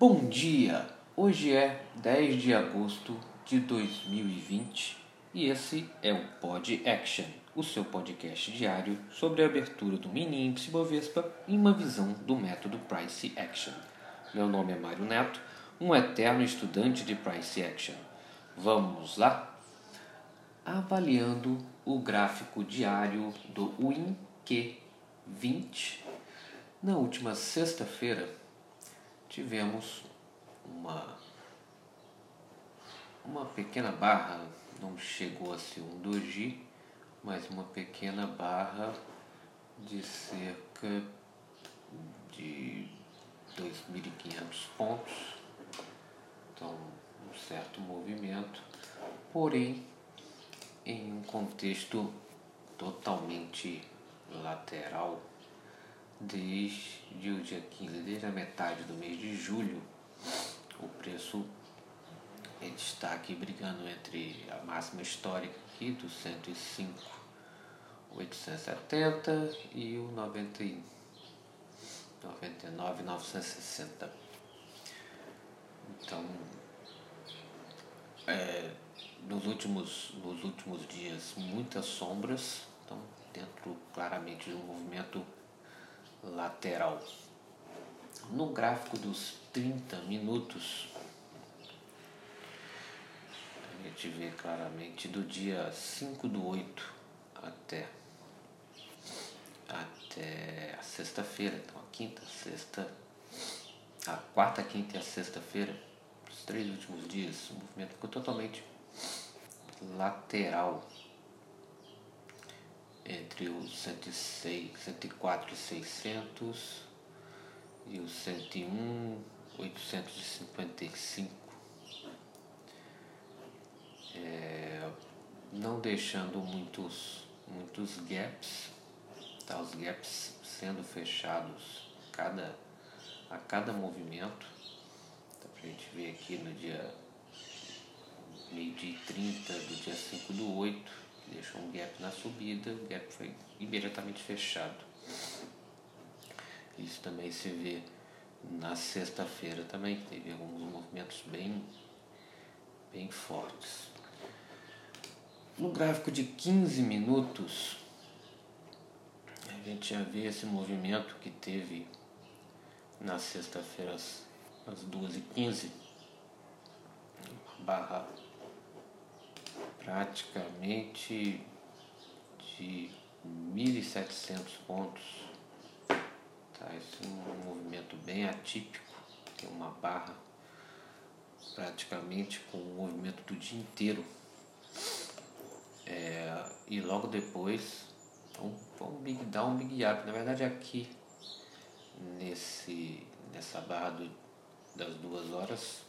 Bom dia! Hoje é 10 de agosto de 2020 e esse é o Pod Action, o seu podcast diário sobre a abertura do mini índice Bovespa em uma visão do método Price Action. Meu nome é Mário Neto, um eterno estudante de Price Action. Vamos lá? Avaliando o gráfico diário do WinQ20, na última sexta-feira tivemos uma, uma pequena barra, não chegou a ser um doji, mas uma pequena barra de cerca de 2.500 pontos, então um certo movimento, porém em um contexto totalmente lateral desde o dia 15, desde a metade do mês de julho, o preço ele está aqui brigando entre a máxima histórica aqui do 105,870 e o 90, 99,960. Então, é, nos, últimos, nos últimos dias, muitas sombras, então, dentro claramente de um movimento lateral. No gráfico dos 30 minutos, a gente vê claramente do dia 5 do 8 até, até a sexta-feira, então a quinta, sexta, a quarta, quinta e a sexta-feira, os três últimos dias, o movimento ficou totalmente lateral entre os 106, 104 e 600 e os 101, 855. É, não deixando muitos, muitos gaps, tá? os gaps sendo fechados cada, a cada movimento. Dá pra gente ver aqui no dia meio dia 30 do dia 5 do 8 deixou um gap na subida, o gap foi imediatamente fechado. Isso também se vê na sexta-feira também, teve alguns movimentos bem, bem fortes. No gráfico de 15 minutos, a gente já vê esse movimento que teve na sexta-feira às, às 2h15, barra praticamente de 1.700 pontos. Tá? Esse é um movimento bem atípico, tem uma barra praticamente com o movimento do dia inteiro. É, e logo depois um, um big down, um big up. Na verdade aqui nesse, nessa barra do, das duas horas,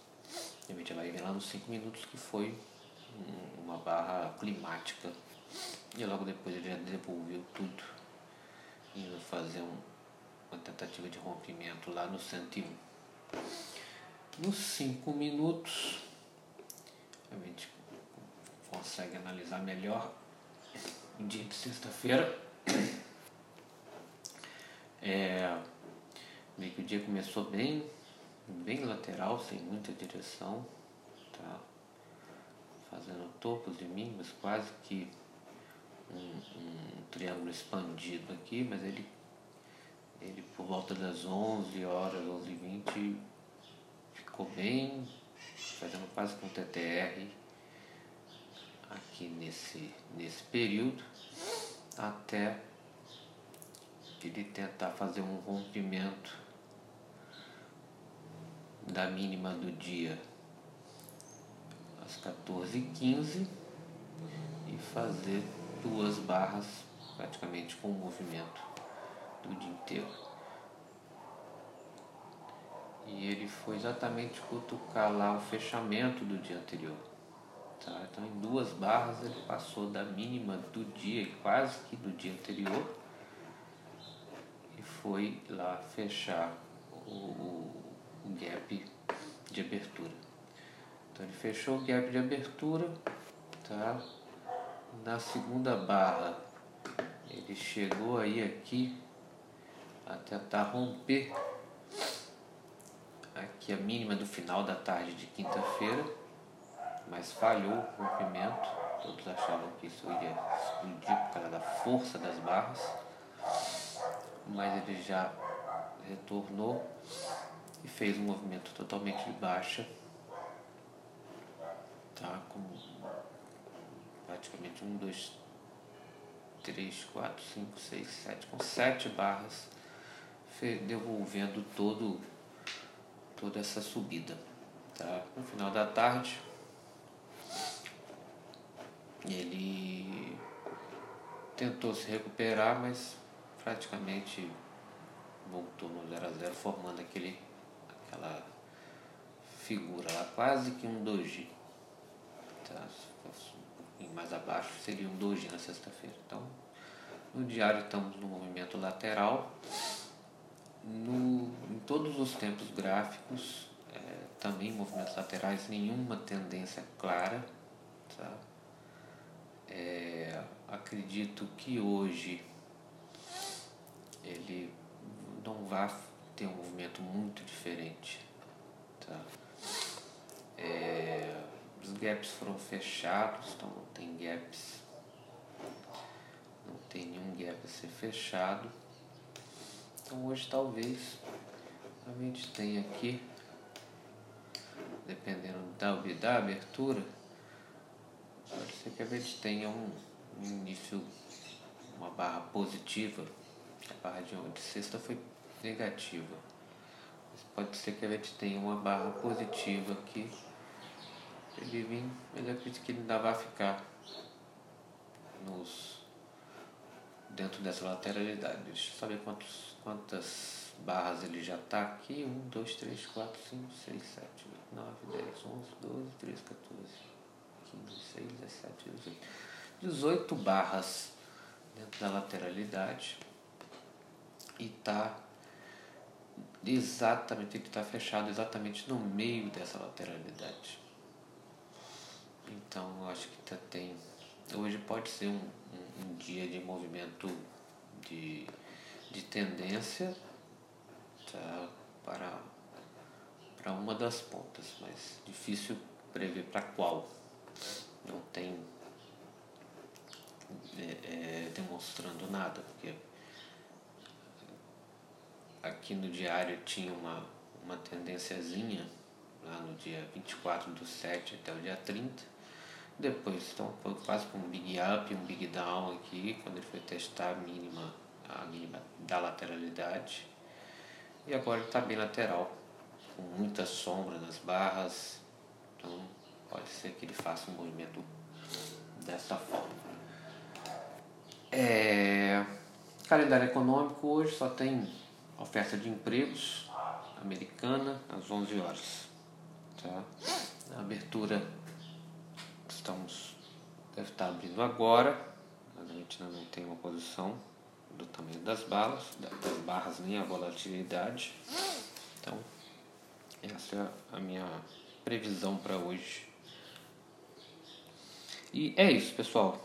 a gente vai ver lá nos 5 minutos que foi uma barra climática. E logo depois ele já devolveu tudo, indo fazer um, uma tentativa de rompimento lá no 101. Nos 5 minutos, a gente consegue analisar melhor o dia de sexta-feira. É, meio que o dia começou bem, bem lateral, sem muita direção. Tá? Fazendo topos e mínimos, quase que um, um, triângulo expandido aqui, mas ele, ele por volta das 11 horas, 11 h 20 ficou bem, fazendo quase com TTR aqui nesse, nesse período, até ele tentar fazer um rompimento da mínima do dia às 14h15 e fazer duas barras praticamente com o movimento do dia inteiro. E ele foi exatamente cutucar lá o fechamento do dia anterior. Tá? Então em duas barras ele passou da mínima do dia, quase que do dia anterior, e foi lá fechar o, o, o gap de abertura. Então ele fechou o gap de abertura, tá? Na segunda barra ele chegou aí aqui a tentar romper aqui a mínima do final da tarde de quinta-feira, mas falhou o rompimento. Todos achavam que isso iria explodir por causa da força das barras, mas ele já retornou e fez um movimento totalmente de baixa, tá? Com praticamente um, dois, três, quatro, cinco, seis, sete, com sete barras, devolvendo todo toda essa subida, tá? No final da tarde, ele tentou se recuperar, mas praticamente voltou no 0 a 0 formando aquele, aquela figura lá, quase que um doji. Tá? Um pouquinho mais abaixo, seria um doji na sexta-feira. Então, no diário estamos no movimento lateral. No, em todos os tempos gráficos, é, também movimentos laterais, nenhuma tendência clara. Tá? É, acredito que hoje ele não vai ter um movimento muito diferente. Tá? É, os gaps foram fechados, então não tem gaps. Não tem nenhum gap a ser fechado. Então hoje talvez a gente tenha aqui, dependendo da, da abertura, pode ser que a gente tenha um, um início, uma barra positiva. A barra de, de sexta foi negativa. Mas pode ser que a gente tenha uma barra positiva aqui. Ele vem, mas eu acredito que ele ainda vai ficar nos dentro dessa lateralidade. Deixa eu saber quantos, quantas barras ele já está aqui. 1, 2, 3, 4, 5, 6, 7, 8, 9, 10, 11, 12, 13, 14, 15, 16, 17, 18. 18 barras dentro da lateralidade. E está exatamente, ele está fechado exatamente no meio dessa lateralidade. Então, eu acho que tá, tem. Hoje pode ser um, um, um, dia de movimento de, de tendência tá, para, para uma das pontas, mas difícil prever para qual. Não tem é, é, demonstrando nada, porque aqui no diário tinha uma, uma tendênciazinha lá no dia 24 do 7 até o dia 30. Depois então, foi quase com um big up e um big down aqui, quando ele foi testar a mínima, a mínima da lateralidade. E agora ele está bem lateral, com muita sombra nas barras. Então pode ser que ele faça um movimento dessa forma. É... Calendário econômico hoje só tem oferta de empregos americana às 11 horas. Tá? A abertura estamos deve estar abrindo agora. A gente ainda não tem uma posição do tamanho das balas, das barras nem a volatilidade. Então, essa é a minha previsão para hoje. E é isso, pessoal.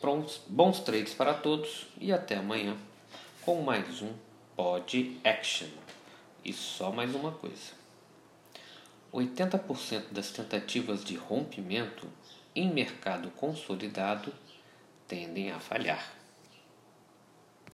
Bons, bons trades para todos e até amanhã com mais um Pod Action. E só mais uma coisa: 80% das tentativas de rompimento em mercado consolidado tendem a falhar.